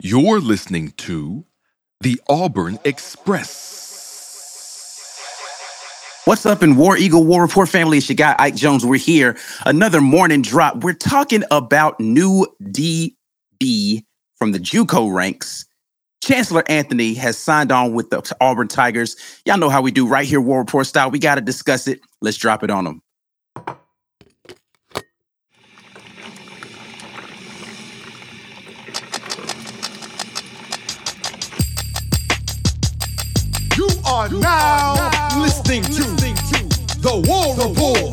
You're listening to the Auburn Express. What's up in War Eagle War Rapport family? It's your guy Ike Jones. We're here. Another morning drop. We're talking about new DB from the JUCO ranks. Chancellor Anthony has signed on with the Auburn Tigers. Y'all know how we do right here, War Rapport style. We got to discuss it. Let's drop it on them. Are now listening to the War Rapport.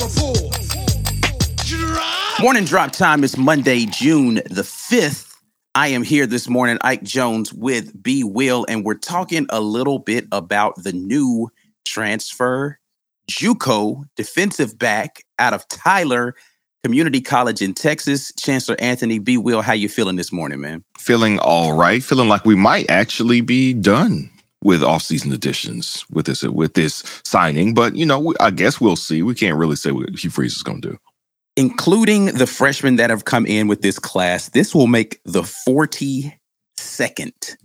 Morning drop time is Monday, June the 5th. I am here this morning, Ike Jones with B Will, and we're talking a little bit about the new transfer JUCO defensive back out of Tyler Community College in Texas. Chancellor Anthony B. Will, how you feeling this morning, man? Feeling all right. Feeling like we might actually be done with off-season additions with this with this signing. But you know, I guess we'll see. We can't really say what Hugh Freeze is going to do. Including the freshmen that have come in with this class, this will make the 42nd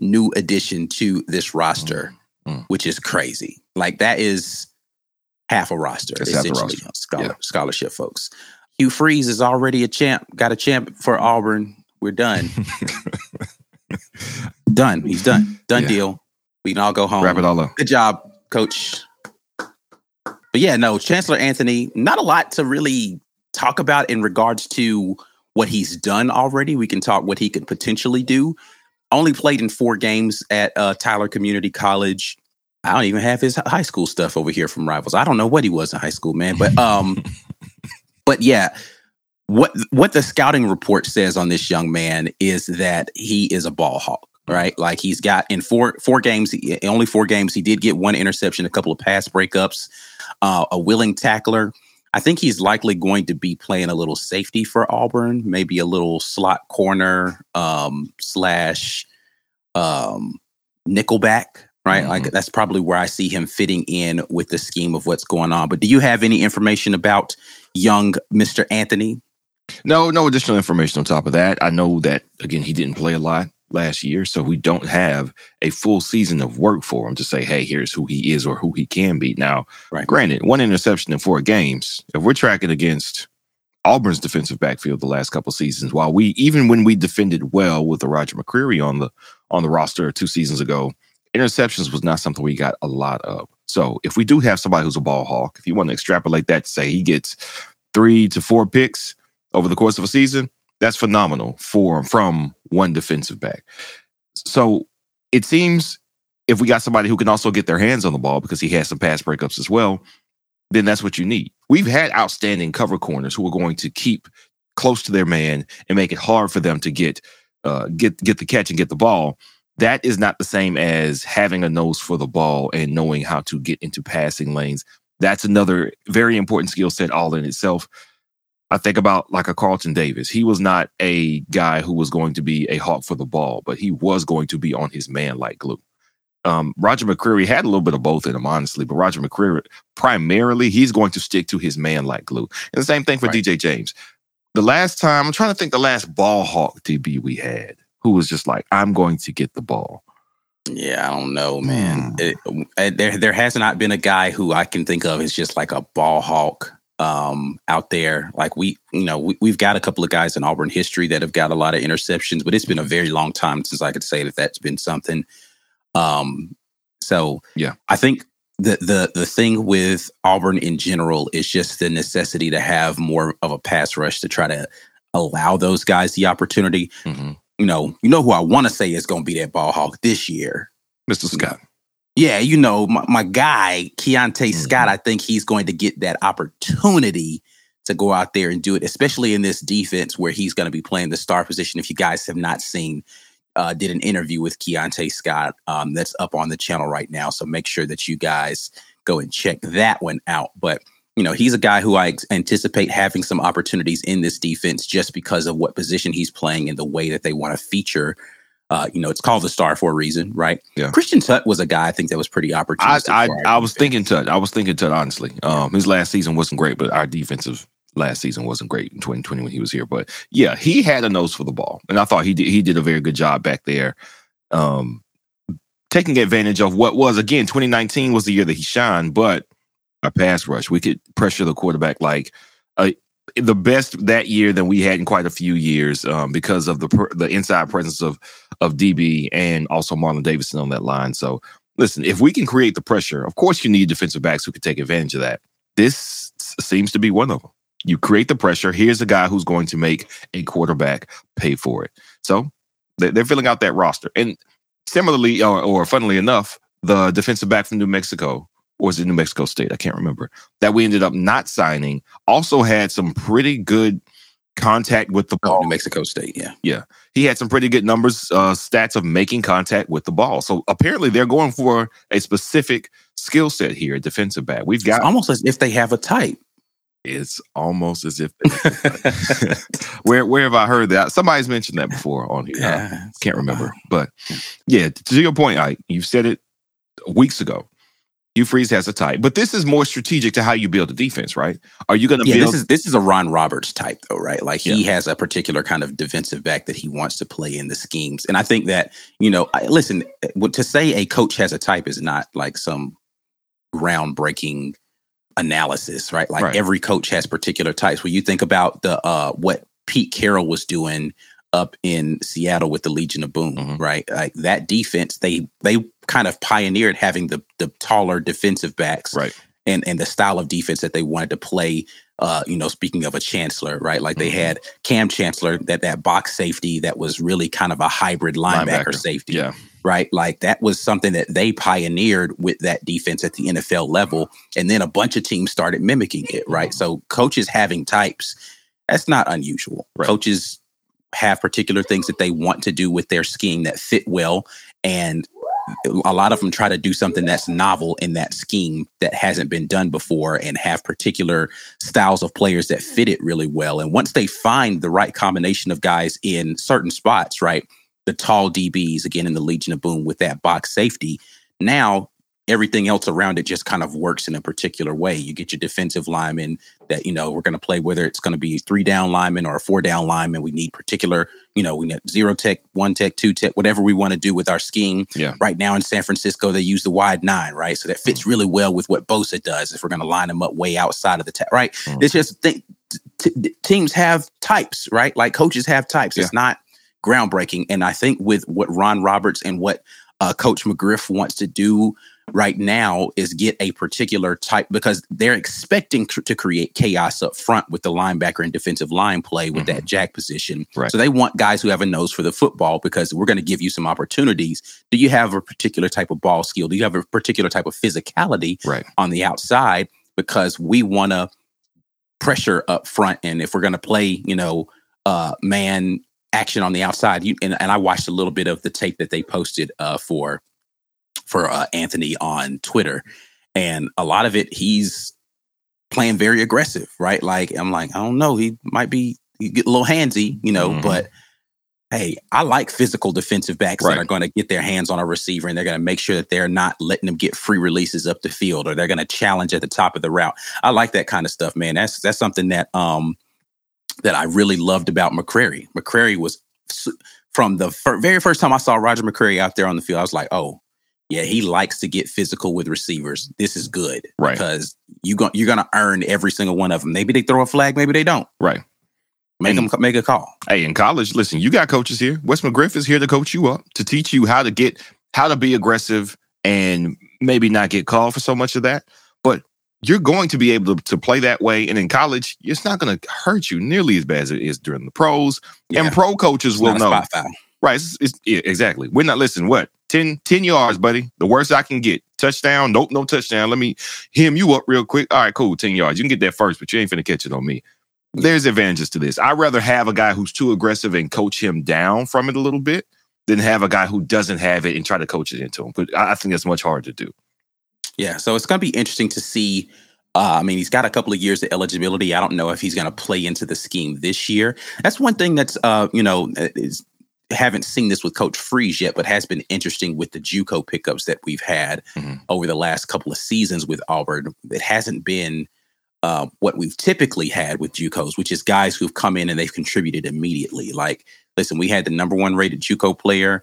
new addition to this roster, Mm, mm. which is crazy. Like that is half a roster, That's half a essentially. roster. Scholar, Yeah. Scholarship folks. Hugh Freeze is already a champ. Got a champ for Auburn. We're done. done. He's done. Done Yeah. deal. We can all go home. Wrap it all up. Good job, coach. But yeah, no, Chancellor Anthony, not a lot to really talk about in regards to what he's done already. We can talk what he could potentially do. Only played in four games at uh, Tyler Community College. I don't even have his high school stuff over here from Rivals. I don't know what he was in high school, man. But um, but yeah, what what the scouting report says on this young man is that he is a ball hawk, right? Like he's got in four four games, only four games, he did get one interception, a couple of pass breakups, uh, a willing tackler. I think he's likely going to be playing a little safety for Auburn, maybe a little slot corner um, slash um, nickelback, right? Like that's probably where I see him fitting in with the scheme of what's going on. But do you have any information about young Mr. Anthony? No, no additional information on top of that. I know that again he didn't play a lot last year, so we don't have a full season of work for him to say, "Hey, here's who he is or who he can be." Now, Right. granted, one interception in four games. If we're tracking against Auburn's defensive backfield the last couple seasons, while we even when we defended well with the Roger McCreary on the on the roster two seasons ago, interceptions was not something we got a lot of. So if we do have somebody who's a ball hawk, if you want to extrapolate that to say he gets three to four picks over the course of a season, that's phenomenal for from one defensive back. So it seems if we got somebody who can also get their hands on the ball because he has some pass breakups as well, then that's what you need. We've had outstanding cover corners who are going to keep close to their man and make it hard for them to get uh, get get the catch and get the ball. That is not the same as having a nose for the ball and knowing how to get into passing lanes. That's another very important skill set all in itself. I think about like a Carlton Davis. He was not a guy who was going to be a hawk for the ball, but he was going to be on his man like glue. Um, Roger McCreary had a little bit of both in him, honestly, but Roger McCreary primarily he's going to stick to his man like glue. And the same thing for Right. DJ James. The last time I'm trying to think the last ball hawk DB we had who was just like, I'm going to get the ball. Yeah, I don't know, man. Hmm. It, uh, there, there has not been a guy who I can think of is just like a ball hawk um, out there. Like we, you know, we, we've got a couple of guys in Auburn history that have got a lot of interceptions, but it's been a very long time since I could say that that's been something. Um, So Yeah. I think the the the thing with Auburn in general is just the necessity to have more of a pass rush to try to allow those guys the opportunity. Mhm. You know, you know who I want to say is going to be that ball hawk this year. Mr. Scott. Yeah, you know, my, my guy, Keionta Mm-hmm. Scott, I think he's going to get that opportunity to go out there and do it, especially in this defense where he's going to be playing the star position. If you guys have not seen, uh, did an interview with Keionta Scott um, that's up on the channel right now. So make sure that you guys go and check that one out. But you know, he's a guy who I anticipate having some opportunities in this defense just because of what position he's playing and the way that they want to feature. Uh, you know, it's called the star for a reason, right? Yeah. Christian Tutt was a guy I think that was pretty I opportunistic. I, our I was thinking Tutt. I was thinking Tutt, honestly. Um, his last season wasn't great, but our defensive last season wasn't great in 2020 when he was here. But yeah, he had a nose for the ball. And I thought he did he did a very good job back there. Um taking advantage of what was again 2019 was the year that he shined, but a pass rush. We could pressure the quarterback like uh, the best that year than we had in quite a few years um, because of the the inside presence of of DB and also Marlon Davidson on that line. So listen, if we can create the pressure, of course you need defensive backs who can take advantage of that. This seems to be one of them. You create the pressure. Here's a guy who's going to make a quarterback pay for it. So they- they're filling out that roster. And similarly, or, or funnily enough, the defensive back from New Mexico, or was it New Mexico State? I can't remember. That we ended up not signing also had some pretty good contact with the Oh, ball. New Mexico State, yeah. Yeah. He had some pretty good numbers, uh, stats of making contact with the ball. So apparently they're going for a specific skill set here, at defensive back. We've It's got almost as if they have a type. it's almost as if where where have I heard that? Somebody's mentioned that before on here. I can't remember. But yeah, to your point, Ike, you've said it weeks ago. Hugh Freeze has a type, but this is more strategic to how you build a defense, right? Are you going to Yeah, build? this is this is a Ron Roberts type though, right? Like he has a particular kind of defensive back that he wants to play in the schemes, and I think that you know, I, listen, to say a coach has a type is not like some groundbreaking analysis, right? Like Right. every coach has particular types. When you think about the uh what Pete Carroll was doing up in Seattle with the Legion of Boom, Mhm. right? Like that defense, they they kind of pioneered having the the taller defensive backs right. and and the style of defense that they wanted to play. Uh, you know, speaking of a chancellor, right? Like they Mhm. had Kam Chancellor, that that box safety that was really kind of a hybrid linebacker, Linebacker. safety, Yeah. right? Like that was something that they pioneered with that defense at the NFL level, and then a bunch of teams started mimicking it, right? So coaches having types, that's not unusual. Right. Coaches have particular things that they want to do with their scheme that fit well, and a lot of them try to do something that's novel in that scheme that hasn't been done before and have particular styles of players that fit it really well. And once they find the right combination of guys in certain spots, right? The tall DBs, again, in the Legion of Boom with that box safety, now everything else around it just kind of works in a particular way. You get your defensive linemen that, you know, we're going to play, whether it's going to be three down linemen or a four down lineman. We need particular, you know, we need zero tech, one tech, two tech, whatever we want to do with our scheme. Yeah. Right now in San Francisco, they use the wide nine, right? So that fits really well with what Bosa does if we're going to line them up way outside of the tech, right? Mhm. It's just think t- teams have types, right? Like coaches have types. It's not groundbreaking. And I think with what Ron Roberts and what uh, Coach McGriff wants to do right now is get a particular type because they're expecting cr- to create chaos up front with the linebacker and defensive line play with that jack position. Right. So they want guys who have a nose for the football because we're going to give you some opportunities. Do you have a particular type of ball skill? Do you have a particular type of physicality Right. on the outside? Because we want to pressure up front. And if we're going to play, you know, uh, man action on the outside, you, and, and I watched a little bit of the tape that they posted uh, for for uh, Anthony on Twitter, and a lot of it he's playing very aggressive, right? Like I'm like, I don't know, he might be he get a little handsy, you know, Mhm. but hey, I like physical defensive backs Right. that are going to get their hands on a receiver and they're going to make sure that they're not letting them get free releases up the field or they're going to challenge at the top of the route. I like that kind of stuff, man. That's that's something that um that I really loved about McCreary. McCreary was from the fir- very first time I saw Roger McCreary out there on the field, I was like, oh, yeah, he likes to get physical with receivers. This is good Right. because you go, you're going to earn every single one of them. Maybe they throw a flag, maybe they don't. Right. Make And- them make a call. Hey, in college, listen, you got coaches here. Wes McGriff is here to coach you up, to teach you how to get how to be aggressive and maybe not get called for so much of that. But you're going to be able to, to play that way. And in college, it's not going to hurt you nearly as bad as it is during the pros. Yeah. And pro coaches It's will know. Right. It's, it's- yeah, exactly. We're not listening. What? 10, 10 yards, buddy. The worst I can get. Touchdown. Nope, no touchdown. Let me hem you up real quick. All right, cool. 10 yards. You can get that first, but you ain't finna catch it on me. There's advantages to this. I'd rather have a guy who's too aggressive and coach him down from it a little bit than have a guy who doesn't have it and try to coach it into him. But I think that's much harder to do. Yeah, so it's going to be interesting to see. Uh, I mean, he's got a couple of years of eligibility. I don't know if he's going to play into the scheme this year. That's one thing that's, uh, you know, is haven't seen this with Coach Freeze yet, but has been interesting with the JUCO pickups that we've had Mhm. over the last couple of seasons with Auburn. It hasn't been uh, what we've typically had with JUCOs, which is guys who've come in and they've contributed immediately. Like, listen, we had the number one rated JUCO player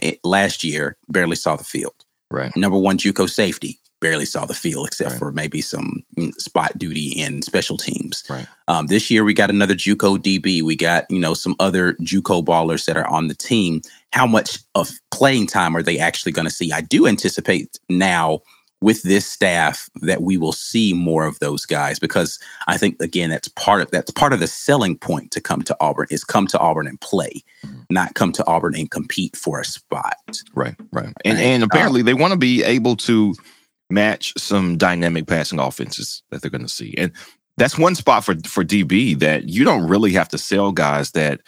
eh, last year, barely saw the field Right. number one JUCO safety barely saw the field except Right. for maybe some mm, spot duty in special teams. Right. Um, this year we got another JUCO DB. We got you know some other JUCO ballers that are on the team. How much of playing time are they actually going to see? I do anticipate now with this staff that we will see more of those guys because I think again that's part of that's part of the selling point to come to Auburn is come to Auburn and play, Mhm. not come to Auburn and compete for a spot. Right, right. And Right. and apparently they want to be able to match some dynamic passing offenses that they're going to see. And that's one spot for for DB that you don't really have to sell guys that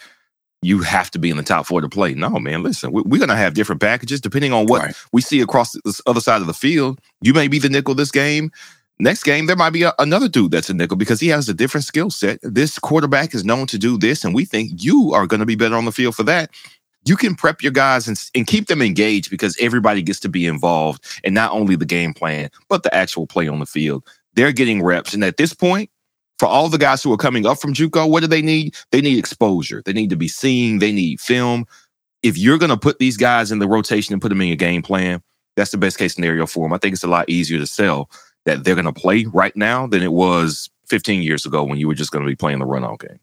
you have to be in the top four to play. No, man, listen, we, we're going to have different packages depending on what Right. we see across this other side of the field. You may be the nickel this game. Next game, there might be a, another dude that's a nickel because he has a different skill set. This quarterback is known to do this, and we think you are going to be better on the field for that you can prep your guys and, and keep them engaged because everybody gets to be involved and not only the game plan, but the actual play on the field. They're getting reps. And at this point, for all the guys who are coming up from JUCO, what do they need? They need exposure. They need to be seen. They need film. If you're going to put these guys in the rotation and put them in your game plan, that's the best case scenario for them. I think it's a lot easier to sell that they're going to play right now than it was 15 years ago when you were just going to be playing the run all game.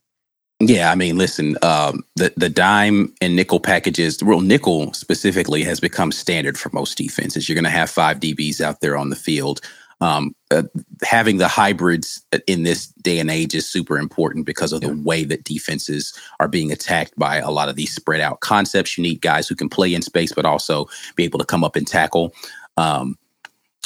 Yeah, I mean, listen, um, the the dime and nickel packages, the real nickel specifically, has become standard for most defenses. You're going to have five DBs out there on the field. Um, uh, having the hybrids in this day and age is super important because of the way that defenses are being attacked by a lot of these spread out concepts. You need guys who can play in space, but also be able to come up and tackle. Um,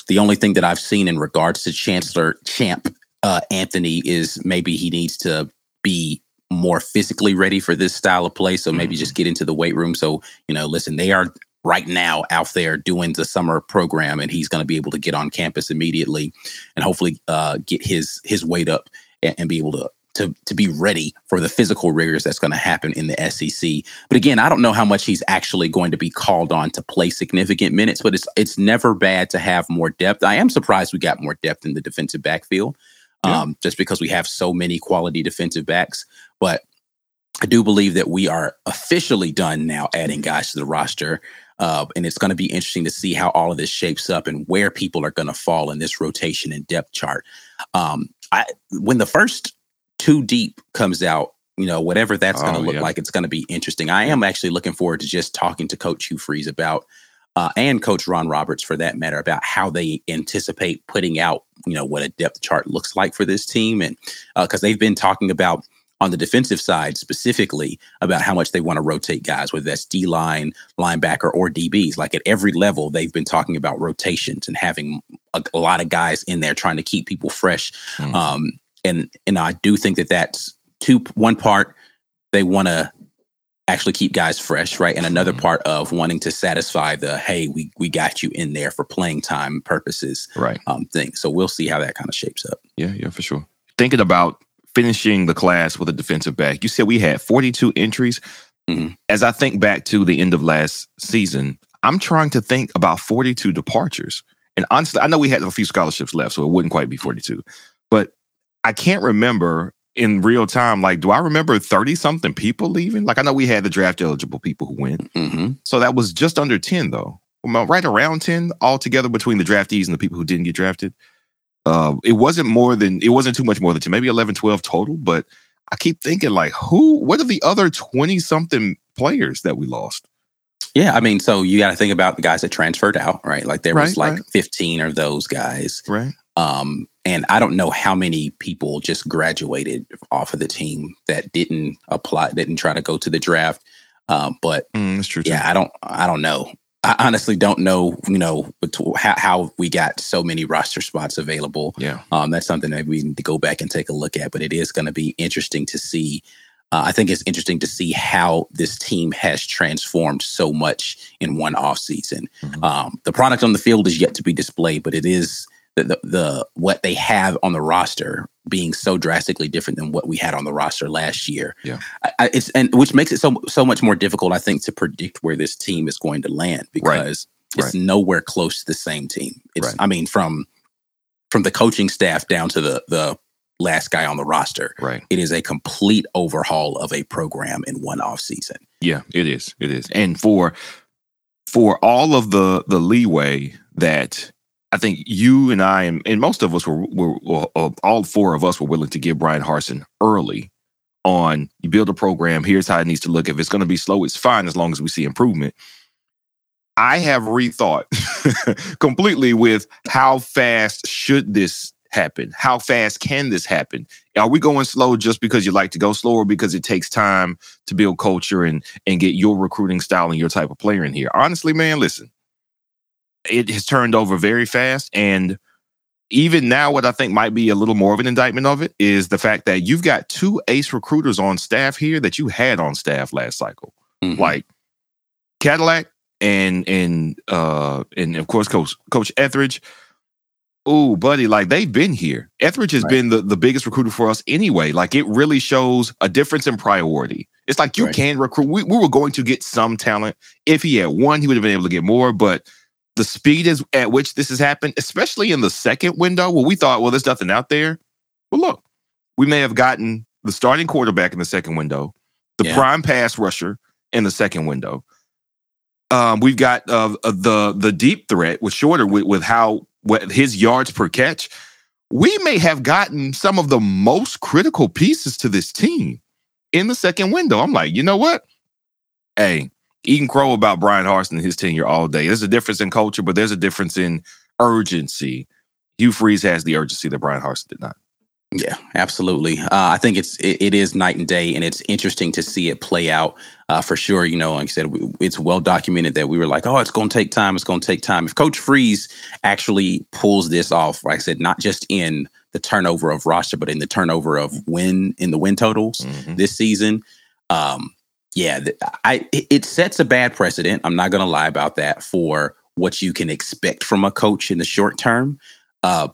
the only thing that I've seen in regards to Chancellor Champ uh, Anthony is maybe he needs to be more physically ready for this style of play. So maybe just get into the weight room. So, you know, listen, they are right now out there doing the summer program and he's going to be able to get on campus immediately and hopefully uh, get his his weight up and, and be able to to to be ready for the physical rigors that's going to happen in the SEC. But again, I don't know how much he's actually going to be called on to play significant minutes, but it's it's never bad to have more depth. I am surprised we got more depth in the defensive backfield. Yeah. Um, just because we have so many quality defensive backs. But I do believe that we are officially done now adding guys to the roster. Uh, and it's going to be interesting to see how all of this shapes up and where people are going to fall in this rotation and depth chart. Um, I when the first two deep comes out, you know, whatever that's going to Oh, look yeah. like, it's going to be interesting. I am actually looking forward to just talking to Coach Hugh Freeze about uh, and Coach Ron Roberts for that matter about how they anticipate putting out, you know, what a depth chart looks like for this team, and because they've been talking about on the defensive side specifically about how much they want to rotate guys, whether that's D line, linebacker, or DBs. Like at every level, they've been talking about rotations and having a, a lot of guys in there trying to keep people fresh. Mhm. Um, and and I do think that that's two one part they want to actually keep guys fresh, right? And another Mhm. part of wanting to satisfy the hey, we we got you in there for playing time purposes Right. um thing. So we'll see how that kind of shapes up. Yeah, yeah, for sure. Thinking about finishing the class with a defensive back, you said we had 42 entries. Mhm. As I think back to the end of last season, I'm trying to think about 42 departures. And honestly, I know we had a few scholarships left, so it wouldn't quite be 42. But I can't remember in real time, like, do I remember 30 something people leaving? Like, I know we had the draft eligible people who went. hmm So that was just under 10, though. Right around 10 altogether between the draftees and the people who didn't get drafted. Uh, it wasn't more than, it wasn't too much more than two, maybe 11, 12 total. But I keep thinking, like, who, what are the other 20 something players that we lost? Yeah, I mean, so you got to think about the guys that transferred out, right? Like there was Right, like right. 15 of those guys. Right. Um, and I don't know how many people just graduated off of the team that didn't apply, didn't try to go to the draft. Um, but Mm, that's true. yeah, I don't, I don't know. I honestly don't know, you know, how, how we got so many roster spots available. Yeah. Um, that's something that we need to go back and take a look at. But it is going to be interesting to see. Uh, I think it's interesting to see how this team has transformed so much in one off season. Mhm. Um, the product on the field is yet to be displayed, but it is the, the the what they have on the roster being so drastically different than what we had on the roster last year. Yeah. I, I, it's and which makes it so so much more difficult, I think, to predict where this team is going to land because it's Right. nowhere close to the same team. It's Right. I mean from from the coaching staff down to the the last guy on the roster. Right. It is a complete overhaul of a program in one off season. Yeah, it is. It is. And for for all of the the leeway that I think you and I and, and most of us were, were, were uh, all four of us were willing to give Bryan Harsin early on you build a program, here's how it needs to look. If it's going to be slow, it's fine as long as we see improvement. I have rethought completely with how fast should this happen? How fast can this happen? Are we going slow just because you like to go slower because it takes time to build culture and and get your recruiting style and your type of player in here? Honestly, man, listen. It has turned over very fast and even now what I think might be a little more of an indictment of it is the fact that you've got two ace recruiters on staff here that you had on staff last cycle Mhm. like Cadillac and and uh and of course Coach Coach Etheridge. Oh, buddy, like they've been here. Etheridge has Right. been the, the biggest recruiter for us anyway. Like it really shows a difference in priority. It's like you Right. can recruit. We, we were going to get some talent. If he had one, he would have been able to get more. But the speed is at which this has happened, especially in the second window where we thought, well, there's nothing out there. Well, look, we may have gotten the starting quarterback in the second window, the Yeah. prime pass rusher in the second window. Um, we've got uh, uh, the the deep threat with shorter with, with how what his yards per catch. We may have gotten some of the most critical pieces to this team in the second window. I'm like, you know what? Hey, you can crow about Bryan Harsin and his tenure all day. There's a difference in culture, but there's a difference in urgency. Hugh Freeze has the urgency that Bryan Harsin did not. Yeah, absolutely. Uh, I think it's it, it is night and day, and it's interesting to see it play out uh, for sure. You know, like I said, we, it's well documented that we were like, oh, it's going to take time. It's going to take time. If Coach Freeze actually pulls this off, like I said, not just in the turnover of roster, but in the turnover of win in the win totals Mhm. this season, um, yeah, I it, sets a bad precedent. I'm not going to lie about that for what you can expect from a coach in the short term. Uh,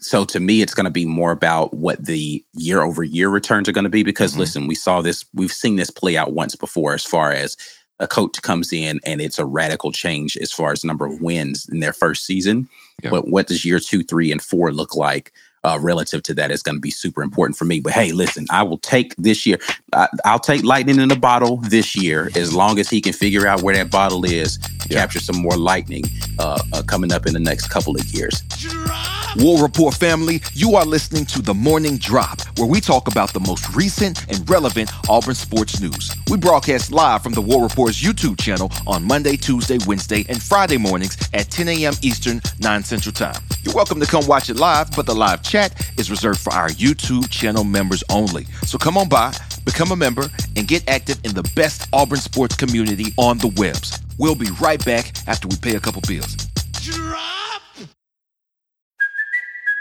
so to me, it's going to be more about what the year over year returns are going to be. Because Mhm. listen, we saw this, we've seen this play out once before, as far as a coach comes in and it's a radical change as far as number of wins in their first season. Yeah. But what does year two, three, and four look like? Uh, relative to that is going to be super important for me. But hey, listen, I will take this year. I, I'll take lightning in a bottle this year as long as he can figure out where that bottle is, Yeah. capture some more lightning uh, uh, coming up in the next couple of years. War Rapport family, you are listening to The Morning Drop, where we talk about the most recent and relevant Auburn sports news. We broadcast live from the War Rapport's YouTube channel on Monday, Tuesday, Wednesday, and Friday mornings at 10 a.m. Eastern, 9 Central Time. You're welcome to come watch it live, but the live chat is reserved for our YouTube channel members only. So come on by, become a member, and get active in the best Auburn sports community on the webs. We'll be right back after we pay a couple bills.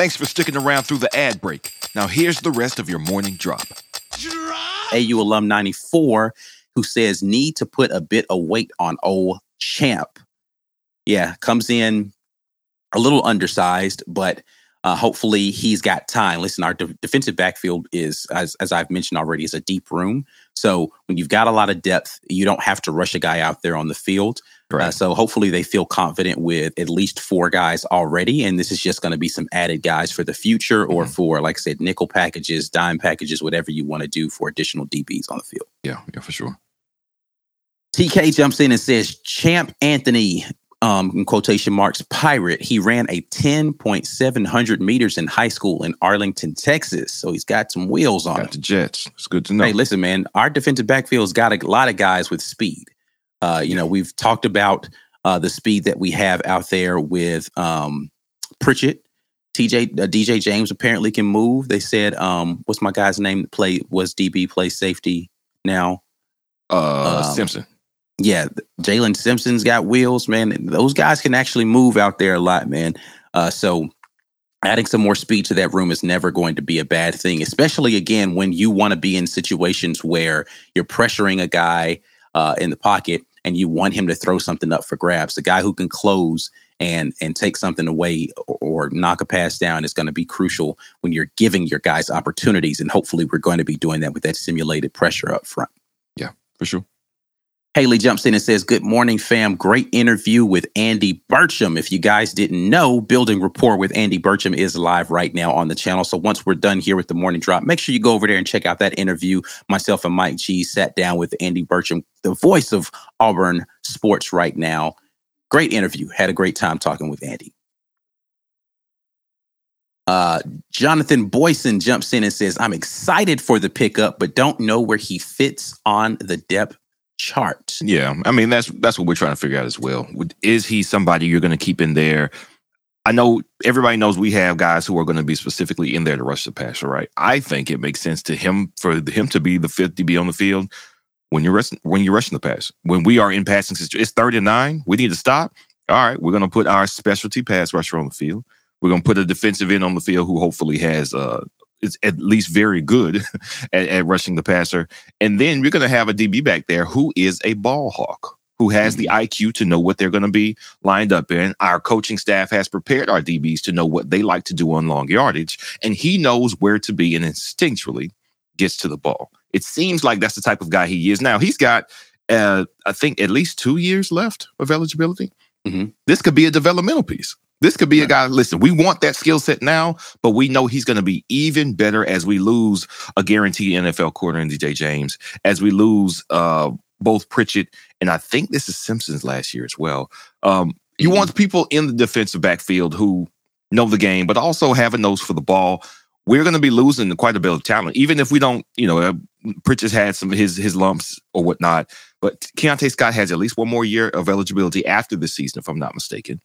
Thanks for sticking around through the ad break. Now here's the rest of your morning drop. AU alum 94 who says need to put a bit of weight on old champ. Yeah, comes in a little undersized, but uh, hopefully he's got time. Listen, our de- defensive backfield is, as, as I've mentioned already, is a deep room. So when you've got a lot of depth, you don't have to rush a guy out there on the field. Uh, so hopefully they feel confident with at least four guys already, and this is just going to be some added guys for the future, or for, like I said, nickel packages, dime packages, whatever you want to do for additional DBs on the field. Yeah, yeah, for sure. TK jumps in and says, Champ Anthony, um, in quotation marks, pirate. He ran a 10.700 meters in high school in Arlington, Texas. So he's got some wheels on him. The Jets. It's good to know. Hey, listen, man, our defensive backfield's got a lot of guys with speed. Uh, you know, we've talked about uh, the speed that we have out there with um, Pritchett. TJ uh, DJ James apparently can move. They said, um, what's my guy's name? Play was DB play safety now. uh, um, Simpson. Yeah, Jaylin Simpson's got wheels, man. Those guys can actually move out there a lot, man. Uh, so adding some more speed to that room is never going to be a bad thing, especially again when you want to be in situations where you're pressuring a guy uh, in the pocket and you want him to throw something up for grabs. The guy who can close and and take something away or, or knock a pass down is going to be crucial when you're giving your guys opportunities. And hopefully, we're going to be doing that with that simulated pressure up front. Yeah, for sure. Haley jumps in and says, Good morning, fam. Great interview with Andy Burcham. If you guys didn't know, Building Rapport with Andy Burcham is live right now on the channel. So once we're done here with the morning drop, make sure you go over there and check out that interview. Myself and Mike G sat down with Andy Burcham, the voice of Auburn sports right now. Great interview. Had a great time talking with Andy. Uh, Jonathan Boyson jumps in and says, I'm excited for the pickup, but don't know where he fits on the depth chart. Yeah, I mean that's that's what we're trying to figure out as well. Is he somebody you're going to keep in there? I know everybody knows we have guys who are going to be specifically in there to rush the passer, right? I think it makes sense to him for him to be the fifth DB on the field when you're rushing when you're rushing the pass. When we are in passing it's third and nine. We need to stop. All right, we're going to put our specialty pass rusher on the field. We're going to put a defensive end on the field who hopefully has uh is at least very good at, at rushing the passer. And then you're going to have a DB back there who is a ball hawk, who has the IQ to know what they're going to be lined up in. Our coaching staff has prepared our DBs to know what they like to do on long yardage, and he knows where to be and instinctually gets to the ball. It seems like that's the type of guy he is. Now, he's got, uh, I think, at least two years left of eligibility. Mhm. This could be a developmental piece. This could be a guy, listen, we want that skill set now, but we know he's going to be even better as we lose a guaranteed NFL corner in DJ James, as we lose uh, both Pritchett and I think this is Simpsons last year as well. Um, you Mhm. want people in the defensive backfield who know the game, but also have a nose for the ball. We're going to be losing quite a bit of talent, even if we don't, you know, uh, Pritchett's had some of his his lumps or whatnot. But Keionta Scott has at least one more year of eligibility after this season, if I'm not mistaken.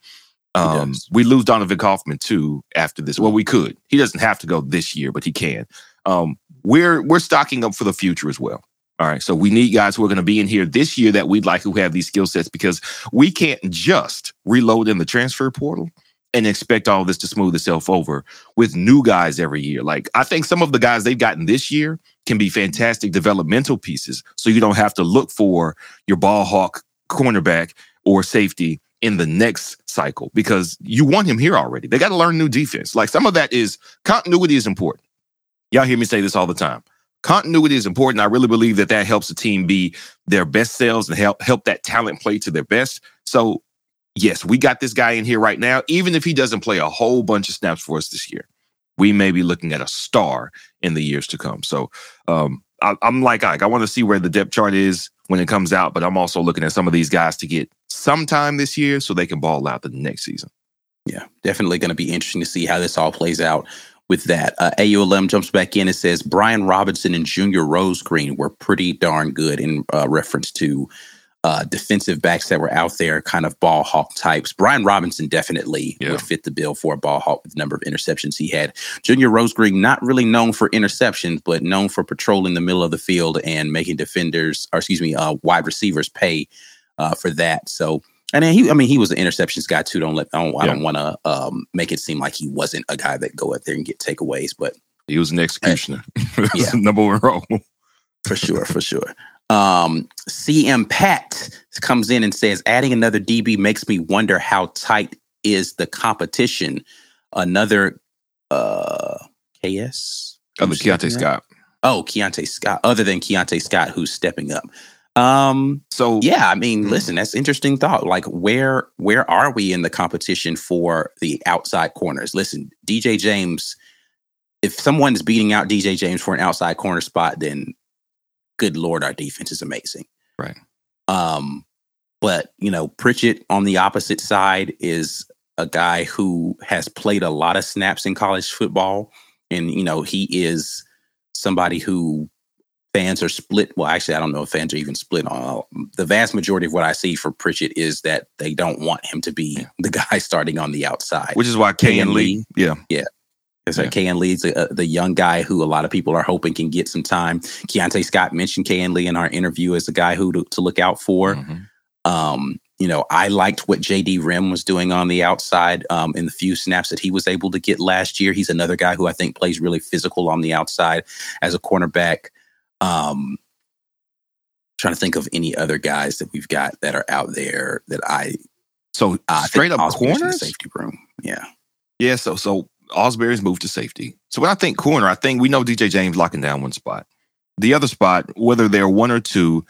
Um, we lose Donovan Kaufman too after this. Well, we could. He doesn't have to go this year, but he can. Um, we're we're stocking up for the future as well. All right. So we need guys who are going to be in here this year that we'd like who have these skill sets because we can't just reload in the transfer portal and expect all this to smooth itself over with new guys every year. Like I think some of the guys they've gotten this year can be fantastic developmental pieces. So you don't have to look for your ball hawk cornerback or safety in the next cycle because you want him here already. They got to learn new defense. Like some of that is continuity is important. Y'all hear me say this all the time. Continuity is important. I really believe that that helps the team be their best selves and help help that talent play to their best. So, yes, we got this guy in here right now. Even if he doesn't play a whole bunch of snaps for us this year, we may be looking at a star in the years to come. So, um, I, I'm like Ike. I want to see where the depth chart is when it comes out, but I'm also looking at some of these guys to get some time this year so they can ball out the next season. Yeah, definitely going to be interesting to see how this all plays out with that. Uh, AULM jumps back in and says Brian Robinson and Junior Rosegreen were pretty darn good in uh, reference to uh, defensive backs that were out there, kind of ball hawk types. Brian Robinson definitely Yeah. would fit the bill for a ball hawk with the number of interceptions he had. Junior Rosegreen, not really known for interceptions, but known for patrolling the middle of the field and making defenders, or excuse me, uh, wide receivers pay uh, for that. So, and then he, I mean, he was an interceptions guy too. Don't let, I don't, Yeah. don't want to um, make it seem like he wasn't a guy that go out there and get takeaways, but He was an executioner. Yeah. Number one role. for sure, for sure. Um, CM Pat comes in and says, adding another DB makes me wonder how tight is the competition. Another uh KS? Other Keionta stepping up? Scott. Oh, Keionta Scott, other than Keionta Scott, who's stepping up. Um, So yeah, I mean, Mhm. listen, that's interesting thought. Like, where where are we in the competition for the outside corners? Listen, DJ James, if someone is beating out DJ James for an outside corner spot, then good lord, our defense is amazing. Right. Um, but you know, Pritchett on the opposite side is a guy who has played a lot of snaps in college football, and you know, he is somebody who fans are split. Well, actually, I don't know if fans are even split on. The vast majority of what I see for Pritchett is that they don't want him to be the guy starting on the outside. which is why K and Kayin Lee. Yeah, yeah. Because Yeah. Kayin Lee's uh, the young guy who a lot of people are hoping can get some time. Keionta Scott mentioned Kayin Lee in our interview as a guy who to, to look out for. Mhm. Um, you know, I liked what JD Rhym was doing on the outside um, in the few snaps that he was able to get last year. He's another guy who I think plays really physical on the outside as a cornerback. Um, trying to think of any other guys that we've got that are out there that I So uh, straight up Osborne's in the corners. safety room. Yeah, Yeah, so so Osbury's moved to safety. So when I think corner, I think we know DJ James locking down one spot. The other spot, whether they're one or two,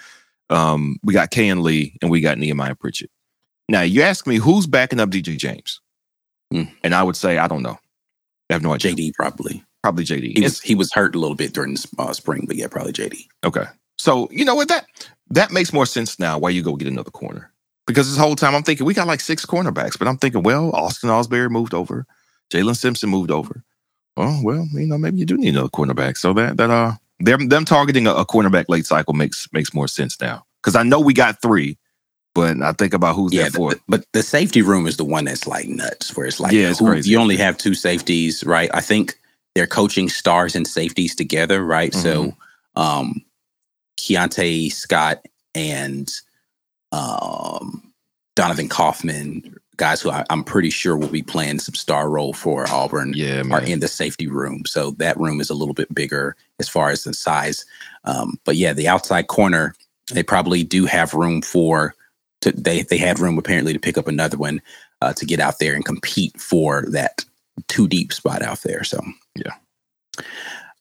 um, we got K and Lee and we got Nehemiah Pritchett. Now you ask me who's backing up DJ James, Hmm. and I would say I don't know. I have no idea. JD probably. Probably JD. He was he was hurt a little bit during the uh, spring, but yeah, probably JD. Okay. So you know what that that makes more sense now. Why you go get another corner? Because this whole time I'm thinking we got like six cornerbacks, but I'm thinking, well, Austin Osbury moved over, Jaylin Simpson moved over. Oh well, you know maybe you do need another cornerback. So that that uh them them targeting a, a cornerback late cycle makes makes more sense now. Because I know we got three, but I think about who's Yeah, there for. the- but the safety room is the one that's like nuts, where it's like, Yeah, it's who- crazy. you only have two safeties, right? I think they're coaching stars and safeties together, right? So, Mm-hmm. um, Keionta Scott and um, Donovan Kaufman, guys who I, I'm pretty sure will be playing some star role for Auburn, yeah, are in the safety room. So that room is a little bit bigger as far as the size. Um, but yeah, the outside corner, they probably do have room for. To, they they had room apparently to pick up another one uh, to get out there and compete for that two deep spot out there. So Yeah.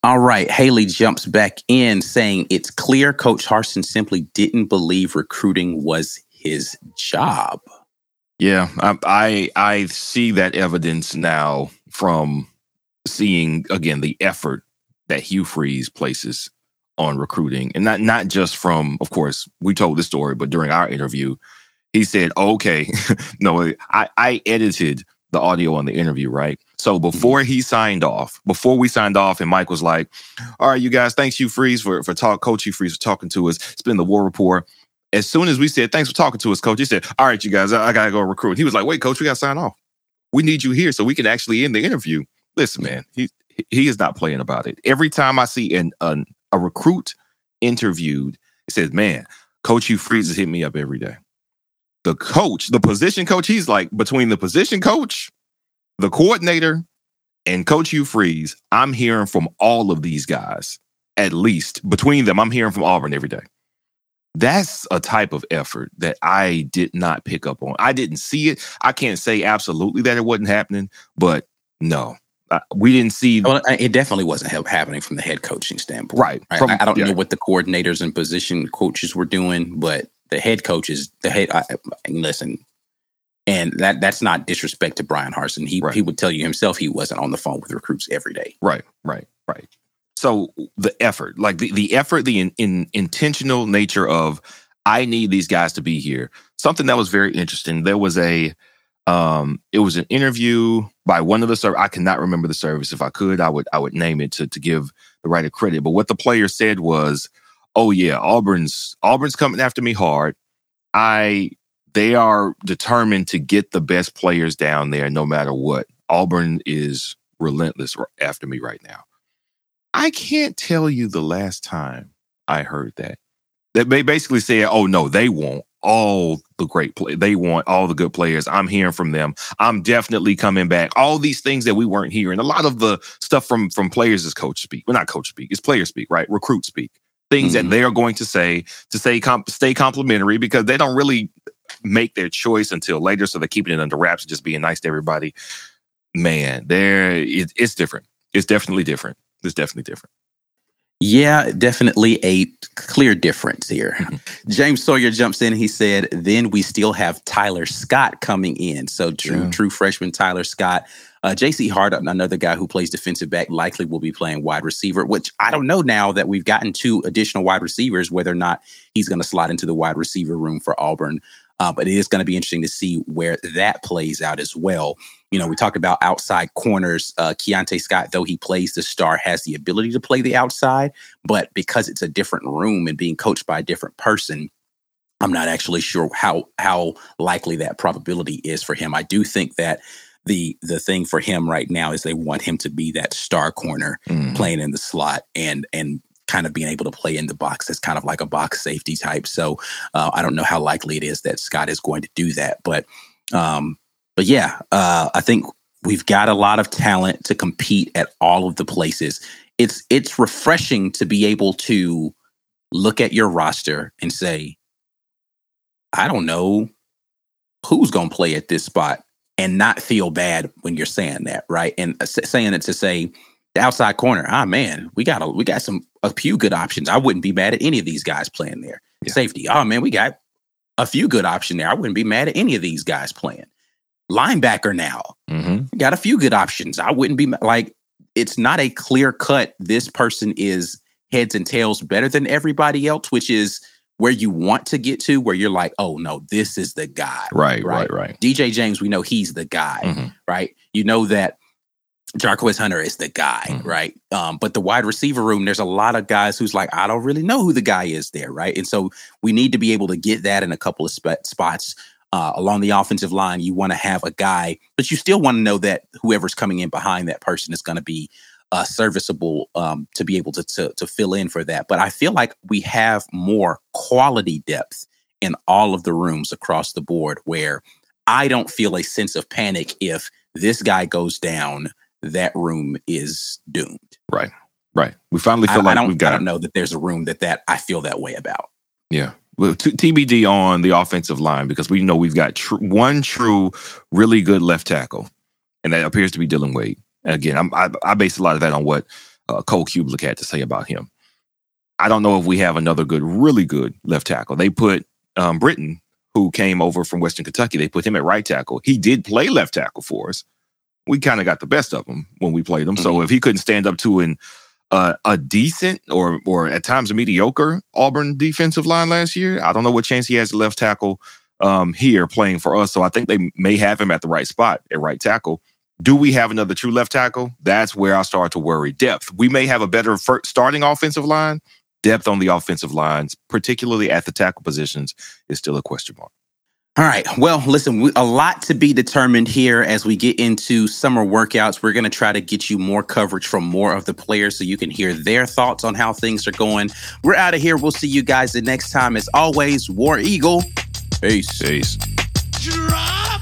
All right, Haley jumps back in saying it's clear Coach Harsin simply didn't believe recruiting was his job. Yeah, I, I I see that evidence now from seeing again the effort that Hugh Freeze places on recruiting, and not not just from, of course, we told this story, but during our interview, he said, "Okay, no, I I edited the audio on the interview, right? So mm-hmm. before he signed off, before we signed off, and Mike was like, "All right, you guys, thanks Hugh Freeze for for talk, Coach Hugh Freeze for talking to us. It's been the War Rapport." As soon as we said thanks for talking to us, coach, he said, "All right, you guys, I, I gotta go recruit." He was like, "Wait, coach, we gotta sign off. We need you here so we can actually end the interview." Listen, man, he he is not playing about it. Every time I see an, an a recruit interviewed, it says, "Man, Coach Hugh Freeze hit me up every day." The coach, the position coach, he's like between the position coach, the coordinator, and Coach Hugh Freeze. I'm hearing from all of these guys. At least between them, I'm hearing from Auburn every day that's a type of effort that I did not pick up on. I didn't see it. I can't say absolutely that it wasn't happening, but no, uh, we didn't see. Well, it definitely wasn't help happening from the head coaching standpoint. Right. Right? From- I, I don't yeah. know what the coordinators and position coaches were doing, but the head coaches, the head, I, I- listen, and that that's not disrespect to Bryan Harsin. He Right. he would tell you himself he wasn't on the phone with recruits every day. Right, right, right. So the effort, like the, the effort, the in, in intentional nature of I need these guys to be here. Something that was very interesting. There was a um it was an interview by one of the service. I cannot remember the service. If I could, I would I would name it to to give the writer credit. But what the player said was, "Oh yeah, Auburn's Auburn's coming after me hard. I they are determined to get the best players down there no matter what. Auburn is relentless after me right now. I can't tell you the last time I heard that. That they basically said, "Oh no, they won't all the great play. They want all the good players. I'm hearing from them. I'm definitely coming back. All these things that we weren't hearing. A lot of the stuff from from players is coach speak. Well, not coach speak. It's player speak, right? Recruit speak. Things mm-hmm. that they are going to say to say comp- stay complimentary because they don't really make their choice until later. So they're keeping it under wraps and just being nice to everybody. Man, there it, it's different. It's definitely different. It's definitely different. Yeah, definitely a clear difference here. James Sawyer jumps in. He said, then we still have Tyler Scott coming in. So true, yeah. true freshman Tyler Scott. Uh, JC Hart, another guy who plays defensive back, likely will be playing wide receiver, which I don't know now that we've gotten two additional wide receivers, whether or not he's going to slot into the wide receiver room for Auburn. Uh, but it is going to be interesting to see where that plays out as well. You know, we talked about outside corners. Uh, Keionta Scott, though he plays the star, has the ability to play the outside, but because it's a different room and being coached by a different person, I'm not actually sure how how likely that probability is for him. I do think that the the thing for him right now is they want him to be that star corner mm. playing in the slot and and kind of being able to play in the box as kind of like a box safety type. So uh, I don't know how likely it is that Scott is going to do that, but um, but yeah, uh, I think we've got a lot of talent to compete at all of the places. It's it's refreshing to be able to look at your roster and say, I don't know who's going to play at this spot and not feel bad when you're saying that, right? And uh, saying it to say the outside corner, ah man, we got a we got some a few good options. I wouldn't be mad at any of these guys playing there. Yeah. Safety, oh man, we got a few good options there. I wouldn't be mad at any of these guys playing. Linebacker now, mm-hmm. got a few good options. I wouldn't be like it's not a clear cut. This person is heads and tails better than everybody else, which is where you want to get to, where you're like, oh no, this is the guy. Right, right, right. right. DJ James, we know he's the guy, mm-hmm. right? You know that Jarquez Hunter is the guy, mm-hmm. right? Um, but the wide receiver room, there's a lot of guys who's like, I don't really know who the guy is there, right? And so we need to be able to get that in a couple of sp- spots uh, along the offensive line. You want to have a guy, but you still want to know that whoever's coming in behind that person is going to be uh, serviceable um, to be able to, to to fill in for that. But I feel like we have more quality depth in all of the rooms across the board, where I don't feel a sense of panic if this guy goes down that room is doomed. Right. Right. We finally feel I, like I we've got. I don't know that there's a room that that I feel that way about. Yeah. TBD on the offensive line because we know we've got tr- one true, really good left tackle, and that appears to be Dillon Wade. And again, I'm, I, I base a lot of that on what uh, Cole Cubelic had to say about him. I don't know if we have another good, really good left tackle. They put um, Britton, who came over from Western Kentucky, they put him at right tackle. He did play left tackle for us, we kind of got the best of him when we played him. Mm-hmm. So if he couldn't stand up to an uh, a decent or or at times a mediocre Auburn defensive line last year, I don't know what chance he has left tackle um, here playing for us. So I think they may have him at the right spot at right tackle. Do we have another true left tackle? That's where I start to worry. Depth. We may have a better starting offensive line. Depth on the offensive lines, particularly at the tackle positions, is still a question mark. All right. Well, listen, we, a lot to be determined here as we get into summer workouts. We're going to try to get you more coverage from more of the players so you can hear their thoughts on how things are going. We're out of here. We'll see you guys the next time. As always, War Eagle. Peace. Peace. Drive.